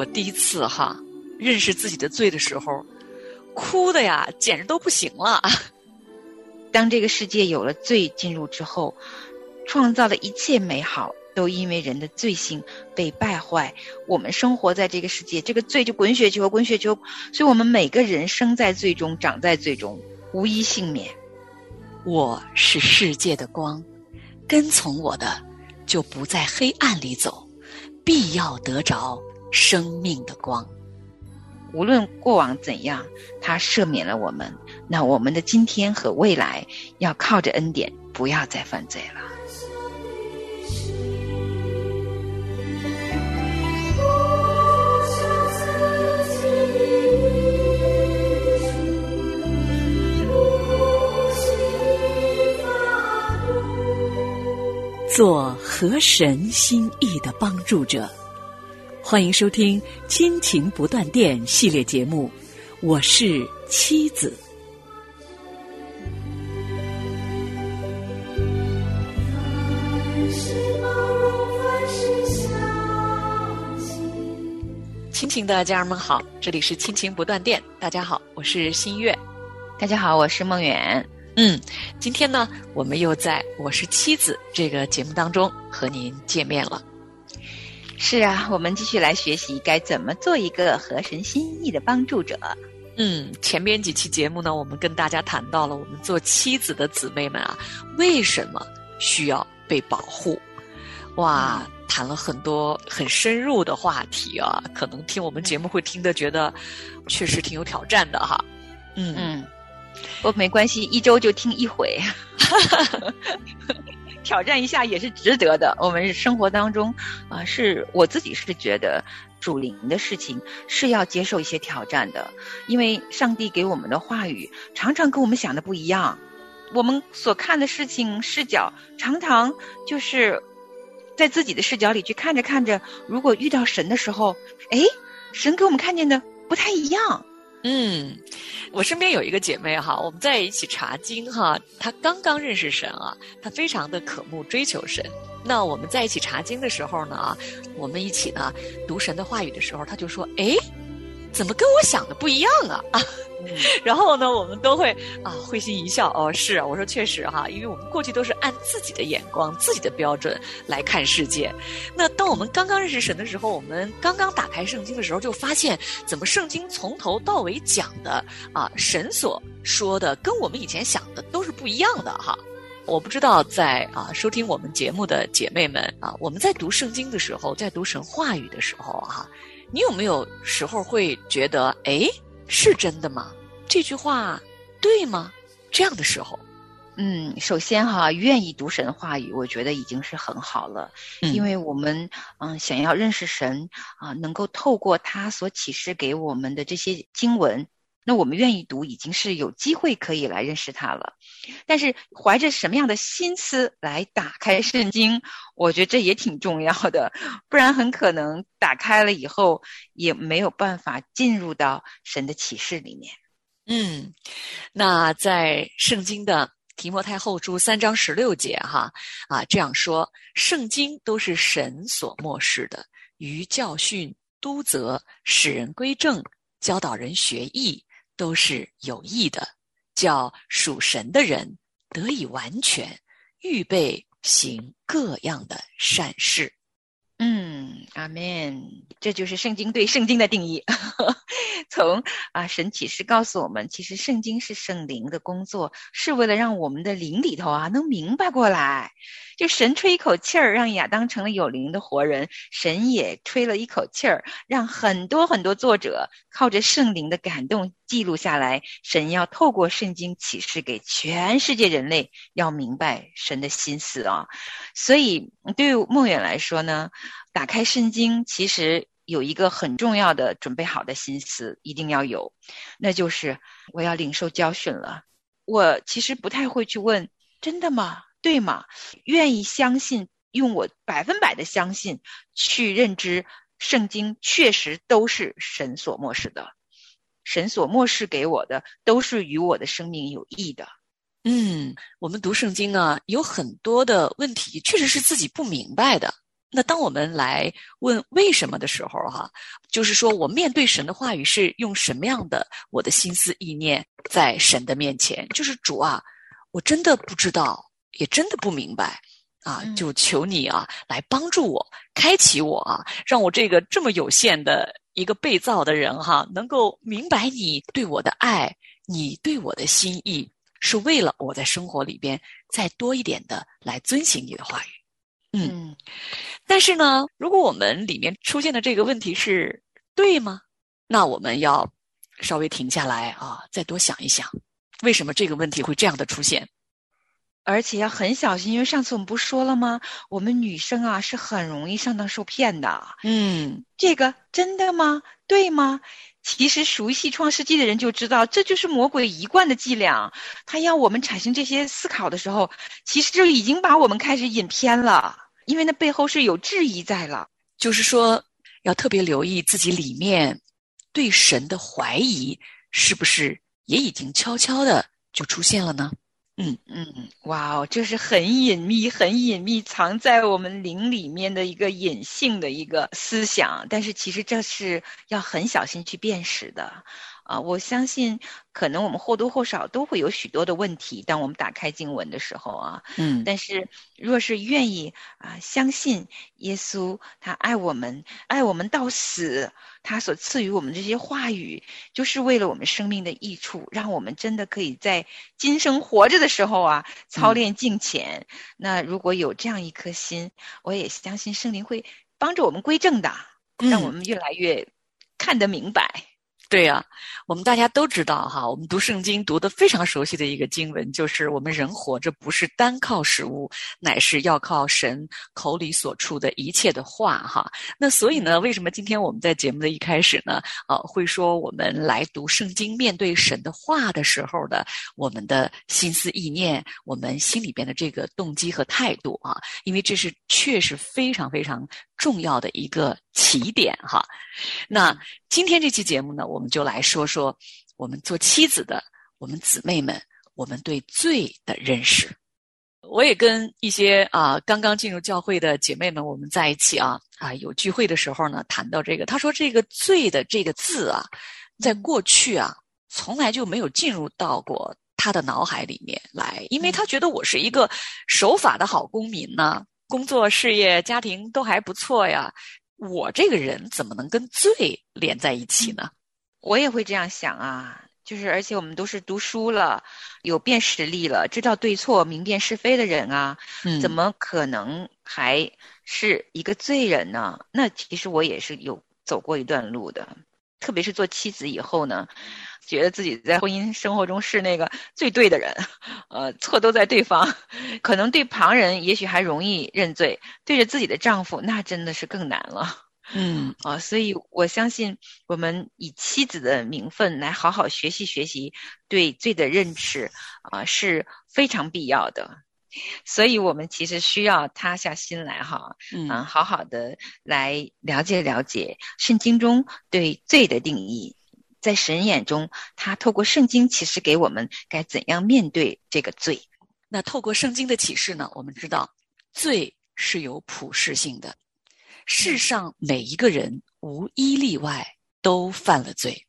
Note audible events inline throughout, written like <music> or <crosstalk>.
我第一次哈认识自己的罪的时候，哭的呀，简直都不行了。<laughs> 当这个世界有了罪进入之后，创造的一切美好都因为人的罪性被败坏。我们生活在这个世界，这个罪就滚雪球，滚雪球。所以我们每个人生在罪中，长在罪中，无一幸免。我是世界的光，跟从我的就不在黑暗里走，必要得着生命的光。无论过往怎样，他赦免了我们。那我们的今天和未来，要靠着恩典，不要再犯罪了。做合神心意的帮助者。欢迎收听《亲情不断电》系列节目，我是妻子。亲情的家人们好，这里是亲情不断电。大家好，我是新月。大家好，我是梦远。嗯，今天呢，我们又在我是妻子这个节目当中和您见面了。是啊，我们继续来学习该怎么做一个合神心意的帮助者。嗯，前边几期节目呢，我们跟大家谈到了我们做妻子的姊妹们啊，为什么需要被保护？哇！谈了很多很深入的话题啊，可能听我们节目会听得觉得确实挺有挑战的哈。嗯嗯，不没关系，一周就听一回，<laughs> 挑战一下也是值得的。我们生活当中啊，是我自己是觉得主灵的事情是要接受一些挑战的，因为上帝给我们的话语常常跟我们想的不一样，我们所看的事情视角常常就是。在自己的视角里去看着看着，如果遇到神的时候，哎，神给我们看见的不太一样。嗯，我身边有一个姐妹哈，我们在一起查经哈，她刚刚认识神啊，她非常的渴慕追求神。那我们在一起查经的时候呢啊，我们一起呢读神的话语的时候，她就说，哎。怎么跟我想的不一样啊？啊，<laughs> 然后呢，我们都会啊会心一笑。哦，是啊，我说确实哈，因为我们过去都是按自己的眼光、自己的标准来看世界。那当我们刚刚认识神的时候，我们刚刚打开圣经的时候，就发现怎么圣经从头到尾讲的啊，神所说的跟我们以前想的都是不一样的哈。我不知道在啊收听我们节目的姐妹们啊，我们在读圣经的时候，在读神话语的时候哈。你有没有时候会觉得，哎，是真的吗？这句话对吗？这样的时候，嗯，首先哈，愿意读神话语，我觉得已经是很好了，因为我们嗯想要认识神啊，能够透过他所启示给我们的这些经文。那我们愿意读，已经是有机会可以来认识他了。但是怀着什么样的心思来打开圣经，我觉得这也挺重要的。不然很可能打开了以后，也没有办法进入到神的启示里面。嗯，那在圣经的提摩太后书三章十六节哈啊这样说：圣经都是神所漠视的，于教训、督责、使人归正、教导人学艺。都是有益的，叫属神的人得以完全预备行各样的善事。嗯，阿门。这就是圣经对圣经的定义。<laughs> 从啊，神启示告诉我们，其实圣经是圣灵的工作，是为了让我们的灵里头啊能明白过来。就神吹一口气儿，让亚当成了有灵的活人；神也吹了一口气儿，让很多很多作者靠着圣灵的感动记录下来。神要透过圣经启示给全世界人类，要明白神的心思啊。所以对于梦远来说呢，打开圣经其实有一个很重要的准备好的心思，一定要有，那就是我要领受教训了。我其实不太会去问，真的吗？对吗？愿意相信，用我百分百的相信去认知圣经，确实都是神所漠视的，神所漠视给我的都是与我的生命有益的。嗯，我们读圣经啊，有很多的问题确实是自己不明白的，那当我们来问为什么的时候，哈，就是说我面对神的话语是用什么样的我的心思意念在神的面前？就是主啊，我真的不知道，也真的不明白，啊，就求你啊来帮助我，开启我啊，让我这个这么有限的一个被造的人哈，能够明白你对我的爱，你对我的心意，是为了我在生活里边再多一点的来遵循你的话语。嗯，但是呢，如果我们里面出现的这个问题是对吗？那我们要稍微停下来啊，再多想一想，为什么这个问题会这样的出现？而且要很小心，因为上次我们不说了吗？我们女生啊是很容易上当受骗的。嗯，这个真的吗？对吗？其实熟悉《创世纪》的人就知道，这就是魔鬼一贯的伎俩。他要我们产生这些思考的时候，其实就已经把我们开始引偏了，因为那背后是有质疑在了。就是说，要特别留意自己里面对神的怀疑，是不是也已经悄悄的就出现了呢？嗯嗯，哇哦，这是很隐秘、很隐秘，藏在我们灵里面的一个隐性的一个思想，但是其实这是要很小心去辨识的。啊，我相信可能我们或多或少都会有许多的问题，当我们打开经文的时候啊，嗯，但是若是愿意啊，相信耶稣，他爱我们，爱我们到死，他所赐予我们这些话语，就是为了我们生命的益处，让我们真的可以在今生活着的时候啊，操练敬虔。那如果有这样一颗心，我也相信圣灵会帮着我们归正的，让我们越来越看得明白。对呀，我们大家都知道哈，我们读圣经读得非常熟悉的一个经文，就是我们人活着不是单靠食物，乃是要靠神口里所出的一切的话哈。那所以呢，为什么今天我们在节目的一开始呢，呃，会说我们来读圣经，面对神的话的时候的我们的心思意念，我们心里边的这个动机和态度啊，因为这是确实非常非常重要的一个起点哈。那今天这期节目呢，我们就来说说我们做妻子的，我们姊妹们，我们对罪的认识。我也跟一些啊刚刚进入教会的姐妹们，我们在一起啊啊有聚会的时候呢，谈到这个，他说这个“罪”的这个字啊，在过去啊从来就没有进入到过他的脑海里面来，因为他觉得我是一个守法的好公民呢，工作、事业、家庭都还不错呀。我这个人怎么能跟罪连在一起呢？我也会这样想啊，就是而且我们都是读书了，有辨识力了，知道对错、明辨是非的人啊，怎么可能还是一个罪人呢？那其实我也是有走过一段路的，特别是做妻子以后呢。觉得自己在婚姻生活中是那个最对的人，呃，错都在对方，可能对旁人也许还容易认罪，对着自己的丈夫那真的是更难了。嗯 <laughs> 啊，所以我相信我们以妻子的名分来好好学习学习对罪的认识啊是非常必要的。所以我们其实需要塌下心来哈，嗯，好好的来了解了解圣经中对罪的定义。在神眼中，他透过圣经启示给我们该怎样面对这个罪。那透过圣经的启示呢？我们知道，罪是有普世性的，世上每一个人无一例外都犯了罪。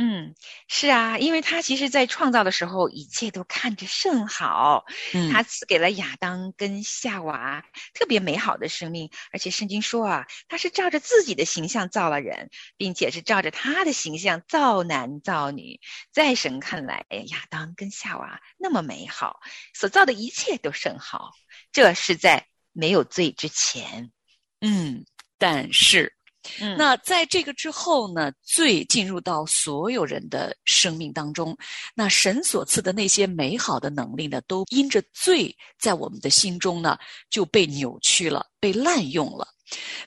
嗯，是啊，因为他其实，在创造的时候，一切都看着甚好。嗯，他赐给了亚当跟夏娃特别美好的生命，而且圣经说啊，他是照着自己的形象造了人，并且是照着他的形象造男造女。在神看来，亚当跟夏娃那么美好，所造的一切都甚好。这是在没有罪之前。嗯，但是。嗯，那在这个之后呢？罪进入到所有人的生命当中，那神所赐的那些美好的能力呢，都因着罪在我们的心中呢就被扭曲了，被滥用了。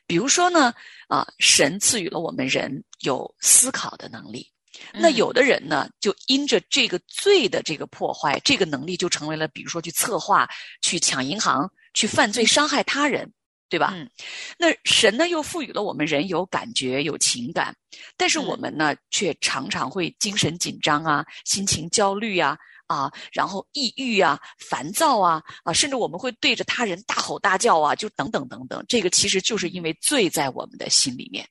比如说呢，啊，神赐予了我们人有思考的能力，那有的人呢，就因着这个罪的这个破坏，这个能力就成为了，比如说去策划、去抢银行、去犯罪、伤害他人。对吧？嗯那神呢，又赋予了我们人有感觉、有情感，但是我们呢，却常常会精神紧张啊，心情焦虑啊。啊，然后抑郁啊、烦躁啊，啊，甚至我们会对着他人大吼大叫啊，就等等等等。这个其实就是因为罪在我们的心里面。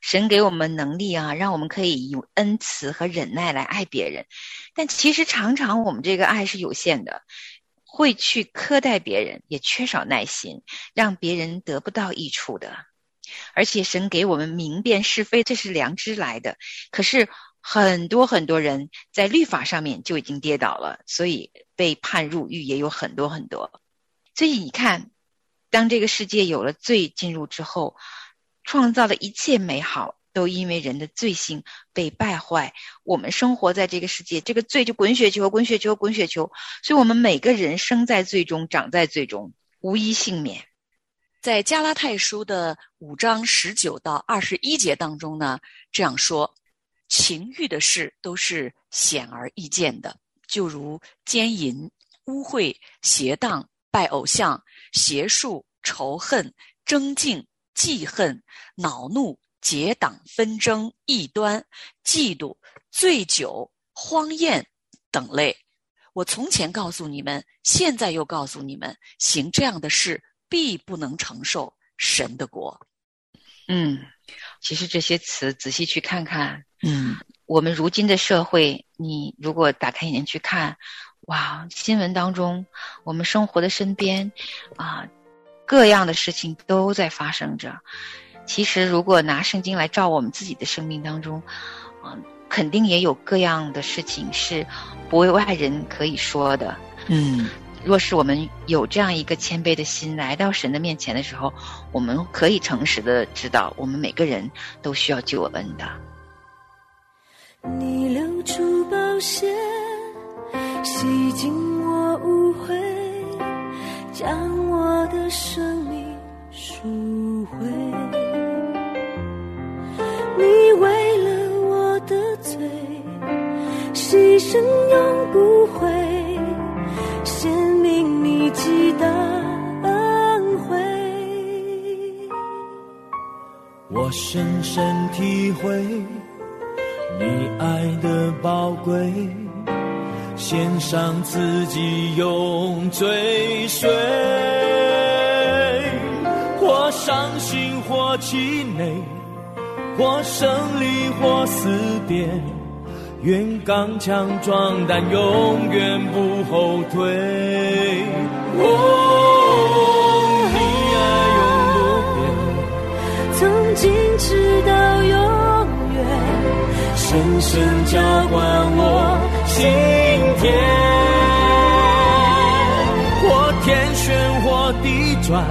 神给我们能力啊，让我们可以用恩慈和忍耐来爱别人，但其实常常我们这个爱是有限的，会去苛待别人，也缺少耐心，让别人得不到益处的。而且神给我们明辨是非，这是良知来的。可是很多很多人在律法上面就已经跌倒了，所以被判入狱也有很多很多。所以你看，当这个世界有了罪进入之后，创造的一切美好都因为人的罪性被败坏。我们生活在这个世界，这个罪就滚雪球，滚雪球，滚雪球。所以，我们每个人生在罪中，长在罪中，无一幸免。在加拉太书的五章十九到二十一节当中呢，这样说：情欲的事都是显而易见的，就如奸淫、污秽、邪荡、拜偶像、邪术、仇恨、争竞、记恨、恼怒、结党纷争、异端、嫉妒、醉酒、荒宴等类。我从前告诉你们，现在又告诉你们，行这样的事。必不能承受神的国。嗯，其实这些词仔细去看看，嗯，我们如今的社会，你如果打开眼睛去看，哇，新闻当中，我们生活的身边，啊，各样的事情都在发生着。其实，如果拿圣经来照我们自己的生命当中，嗯，肯定也有各样的事情是不为外人可以说的。嗯。若是我们有这样一个谦卑的心来到神的面前的时候，我们可以诚实的知道，我们每个人都需要救恩的。你流出宝血，洗净我污秽，将我的生命赎回。牺牲永不悔。显明你极大恩惠，我深深体会你爱的宝贵，献上自己永追随，或伤心或气馁，或胜利或死别。愿刚强壮胆，永远不后退。哦，你爱永不变，从今直到永远，深深浇灌我心田。或天旋，或地转，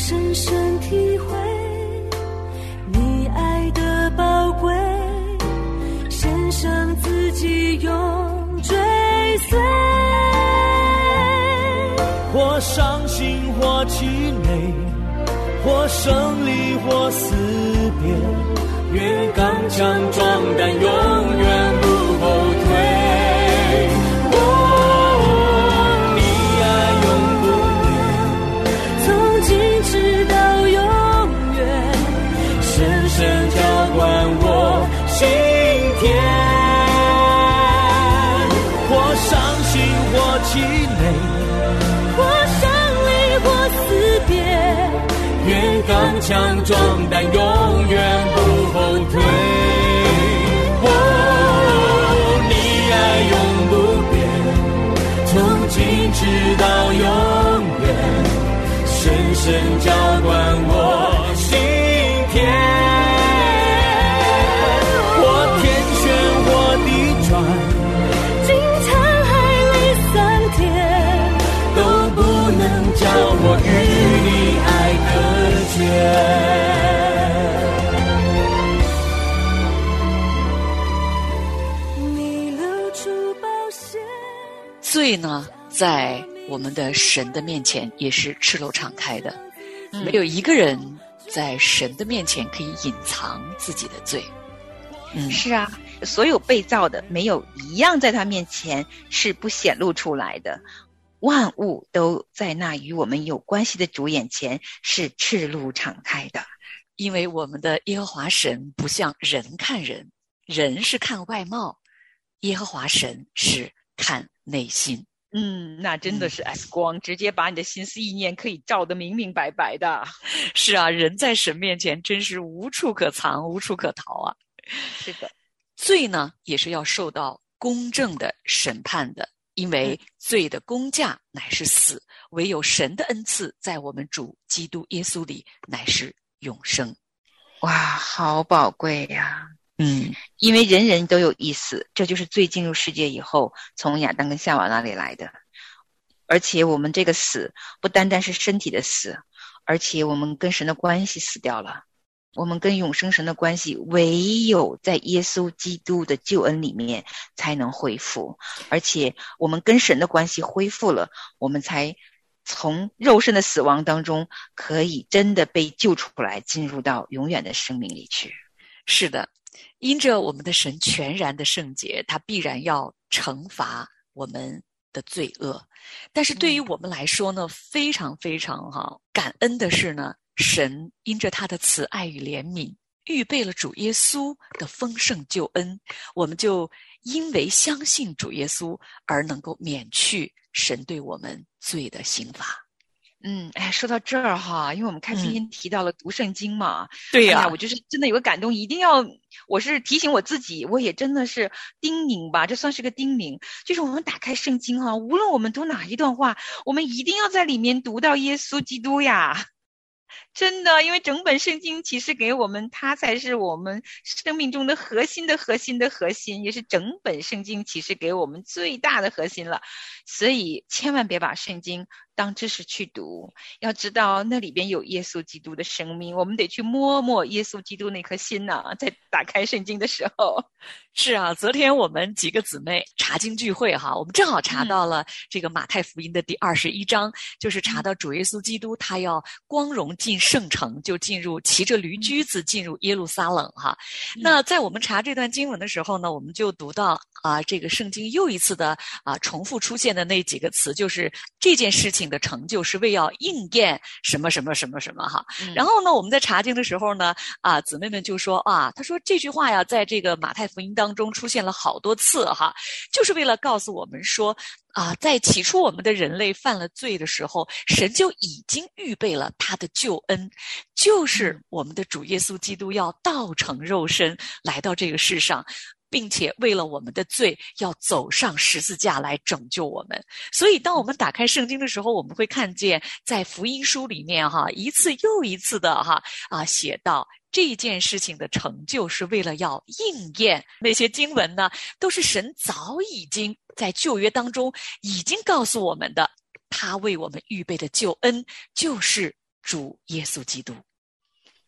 深深体会你爱的宝贵，献上自己永追随。或伤心，或凄美，或胜利，或死别，愿刚强壮胆，永远不。直到永远，深深浇灌在我们的神的面前也是赤裸敞开的，嗯没有一个人在神的面前可以隐藏自己的罪。嗯，是啊，所有被造的没有一样在他面前是不显露出来的，万物都在那与我们有关系的主眼前是赤露敞开的。因为我们的耶和华神不像人看人，人是看外貌，耶和华神是看内心。嗯，那真的是 X 光，直接把你的心思意念可以照得明明白白的。<laughs> 是啊，人在神面前真是无处可藏，无处可逃啊。是的，罪呢，也是要受到公正的审判的，因为罪的公价乃是死，唯有神的恩赐在我们主基督耶稣里乃是永生。哇，好宝贵呀、嗯，因为人人都有意思，这就是罪进入世界以后，从亚当跟夏娃那里来的。而且我们这个死不单单是身体的死，而且我们跟神的关系死掉了。我们跟永生神的关系，唯有在耶稣基督的救恩里面才能恢复。而且我们跟神的关系恢复了，我们才从肉身的死亡当中，可以真的被救出来，进入到永远的生命里去。是的，因着我们的神全然的圣洁，他必然要惩罚我们的罪恶。但是对于我们来说呢，非常非常哈感恩的是呢，神因着他的慈爱与怜悯，预备了主耶稣的丰盛救恩，我们就因为相信主耶稣而能够免去神对我们罪的刑罚。嗯，哎，说到这儿哈，因为我们开今嗯天提到了读圣经嘛，对哎呀，我就是真的有个感动，一定要，我是提醒我自己，我也真的是叮咛吧，这算是个叮咛，就是我们打开圣经哈，无论我们读哪一段话，我们一定要在里面读到耶稣基督呀。<laughs> 真的，因为整本圣经其实给我们，它才是我们生命中的核心的核心的核心，也是整本圣经其实给我们最大的核心了。所以千万别把圣经当知识去读，要知道那里边有耶稣基督的生命，我们得去摸摸耶稣基督那颗心呐、在打开圣经的时候。<laughs> 是啊，昨天我们几个姊妹查经聚会哈，我们正好查嗯到了这个马太福音的第二十一章，就是查到主耶稣基督他要光荣进圣城，就进入骑着驴驹子进入耶路撒冷哈。那在我们查这段经文的时候呢，我们就读到啊，这个圣经又一次的啊重复出现的那几个词，就是这件事情的成就是为要应验什么什么什么什么哈。然后呢，我们在查经的时候呢，啊，姊妹们就说啊，他说这句话呀，在这个马太福音当中出现了好多次哈，就是为了告诉我们说啊，在起初我们的人类犯了罪的时候，神就已经预备了他的救恩，就是我们的主耶稣基督要道成肉身来到这个世上。并且为了我们的罪，要走上十字架来拯救我们。所以，当我们打开圣经的时候，我们会看见在福音书里面哈，一次又一次的哈啊写到这件事情的成就是为了要应验那些经文呢，都是神早已经在旧约当中已经告诉我们的，他为我们预备的救恩就是主耶稣基督。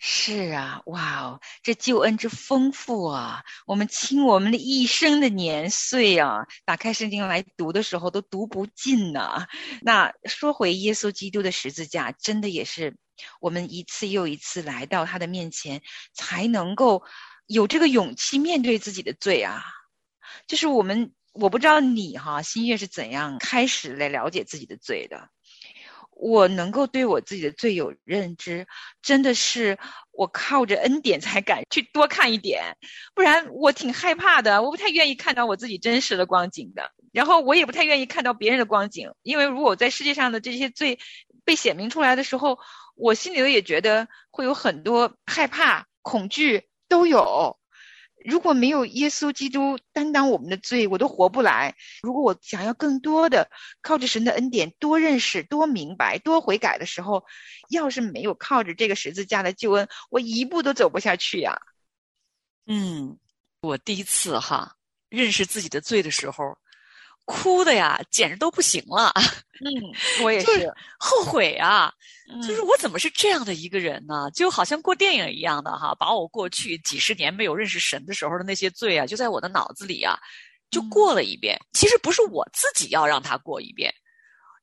是啊，哇哦，这救恩之丰富啊！我们倾我们的一生的年岁啊，打开圣经来读的时候都读不尽呐、那说回耶稣基督的十字架，真的也是我们一次又一次来到他的面前，才能够有这个勇气面对自己的罪啊。就是我们，我不知道你哈，新月是怎样开始来了解自己的罪的。我能够对我自己的罪有认知，真的是我靠着恩典才敢去多看一点，不然我挺害怕的，我不太愿意看到我自己真实的光景的，然后我也不太愿意看到别人的光景，因为如果在世界上的这些罪被显明出来的时候，我心里头也觉得会有很多害怕、恐惧都有。如果没有耶稣基督担当我们的罪，我都活不来。如果我想要更多的靠着神的恩典，多认识、多明白、多悔改的时候，要是没有靠着这个十字架的救恩，我一步都走不下去呀。嗯，我第一次哈认识自己的罪的时候，哭的呀，简直都不行了，<laughs> 嗯，我也是是，后悔啊！嗯就是我怎么是这样的一个人呢？就好像过电影一样的哈，把我过去几十年没有认识神的时候的那些罪啊，就在我的脑子里啊，就过了一遍。其实不是我自己要让他过一遍，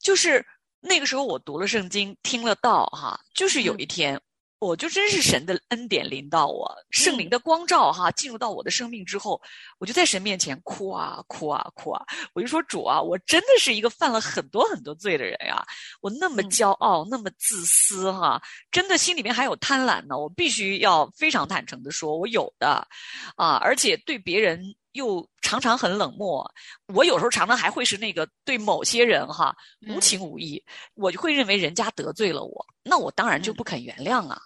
就是那个时候我读了圣经，听了道，哈，就是有一天。我就真是神的恩典临到我，圣灵的光照哈，进入到我的生命之后，我就在神面前哭啊哭啊哭啊！我就说主啊，我真的是一个犯了很多很多罪的人呀！我那么骄傲，那么自私哈，真的心里面还有贪婪呢。我必须要非常坦诚的说，我有的啊，而且对别人又常常很冷漠。我有时候常常还会是那个对某些人哈无情无义，我就会认为人家得罪了我，那我当然就不肯原谅啊。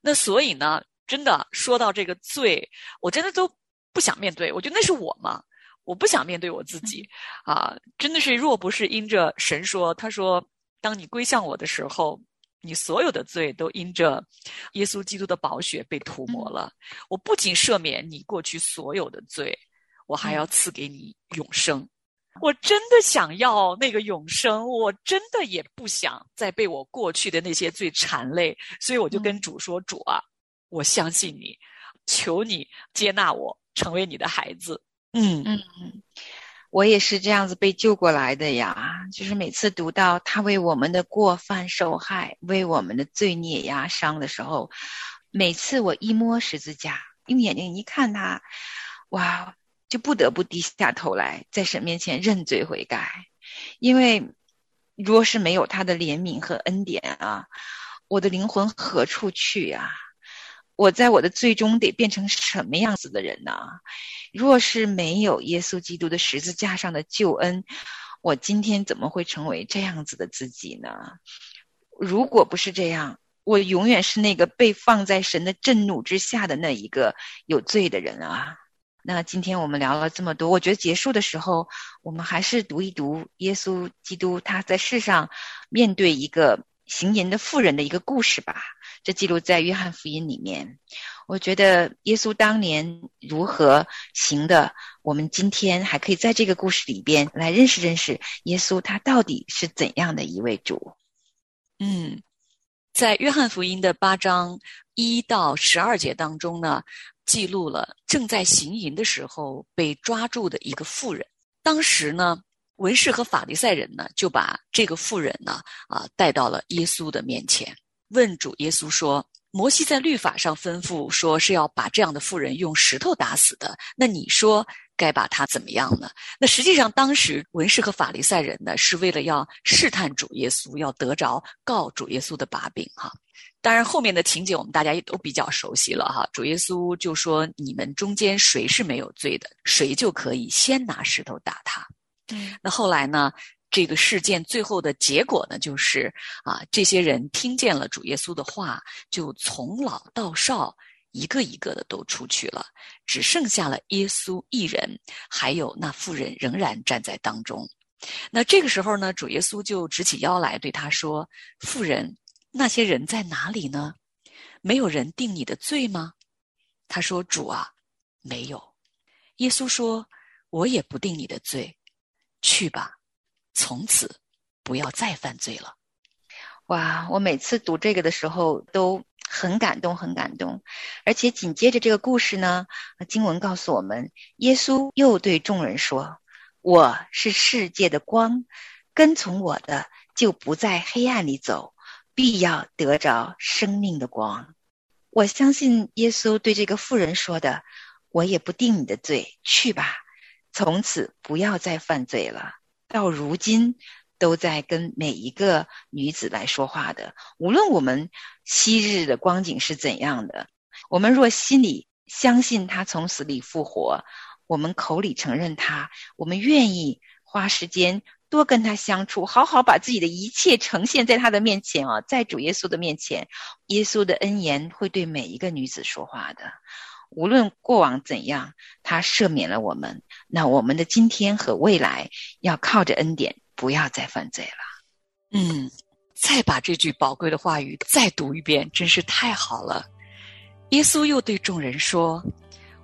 那所以呢，真的说到这个罪，我真的都不想面对。我觉得那是我嘛，我不想面对我自己啊！真的是，若不是因着神说，他说，当你归向我的时候，你所有的罪都因着耶稣基督的宝血被涂抹了。我不仅赦免你过去所有的罪，我还要赐给你永生。我真的想要那个永生，我真的也不想再被我过去的那些罪缠累，所以我就跟主说：“主啊，我相信你，求你接纳我，成为你的孩子。”嗯嗯嗯，我也是这样子被救过来的呀。就是每次读到他为我们的过犯受害，为我们的罪孽压伤的时候，每次我一摸十字架，用眼睛一看他，哇！就不得不低下头来，在神面前认罪悔改，因为若是没有他的怜悯和恩典啊，我的灵魂何处去呀？我在我的最终得变成什么样子的人呢？若是没有耶稣基督的十字架上的救恩，我今天怎么会成为这样子的自己呢？如果不是这样，我永远是那个被放在神的震怒之下的那一个有罪的人啊！那今天我们聊了这么多，我觉得结束的时候，我们还是读一读耶稣基督他在世上面对一个行淫的妇人的一个故事吧。这记录在约翰福音里面。我觉得耶稣当年如何行的，我们今天还可以在这个故事里边来认识认识耶稣他到底是怎样的一位主。嗯，在约翰福音的八章一到十二节当中呢。记录了正在行淫的时候被抓住的一个妇人。当时呢，文士和法利赛人呢就把这个妇人呢啊带到了耶稣的面前，问主耶稣说：“摩西在律法上吩咐说是要把这样的妇人用石头打死的，那你说该把她怎么样呢？”那实际上当时文士和法利赛人呢是为了要试探主耶稣，要得着告主耶稣的把柄哈。当然，后面的情节我们大家也都比较熟悉了哈。主耶稣就说：“你们中间谁是没有罪的，谁就可以先拿石头打他。”嗯，那后来呢？这个事件最后的结果呢，就是啊，这些人听见了主耶稣的话，就从老到少一个一个的都出去了，只剩下了耶稣一人，还有那妇人仍然站在当中。那这个时候呢，主耶稣就直起腰来对他说：“妇人。”那些人在哪里呢？没有人定你的罪吗？他说：“主啊，没有。”耶稣说：“我也不定你的罪，去吧，从此不要再犯罪了。”哇！我每次读这个的时候都很感动，很感动。而且紧接着这个故事呢，经文告诉我们，耶稣又对众人说：“我是世界的光，跟从我的就不在黑暗里走。”必要得着生命的光。我相信耶稣对这个妇人说的：“我也不定你的罪，去吧，从此不要再犯罪了。”到如今都在跟每一个女子来说话的。无论我们昔日的光景是怎样的，我们若心里相信他从死里复活，我们口里承认他，我们愿意花时间。多跟他相处，好好把自己的一切呈现在他的面前啊，在主耶稣的面前，耶稣的恩言会对每一个女子说话的。无论过往怎样，他赦免了我们。那我们的今天和未来，要靠着恩典，不要再犯罪了。嗯，再把这句宝贵的话语再读一遍，真是太好了。耶稣又对众人说：“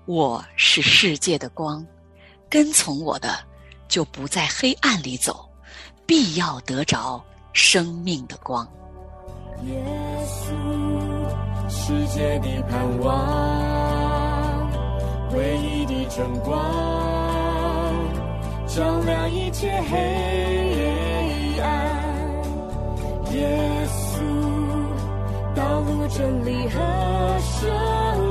我是世界的光，跟从我的。”就不在黑暗里走，必要得着生命的光。耶稣，世界的盼望，唯一的真光，照亮一切黑暗。耶稣，道路真理和生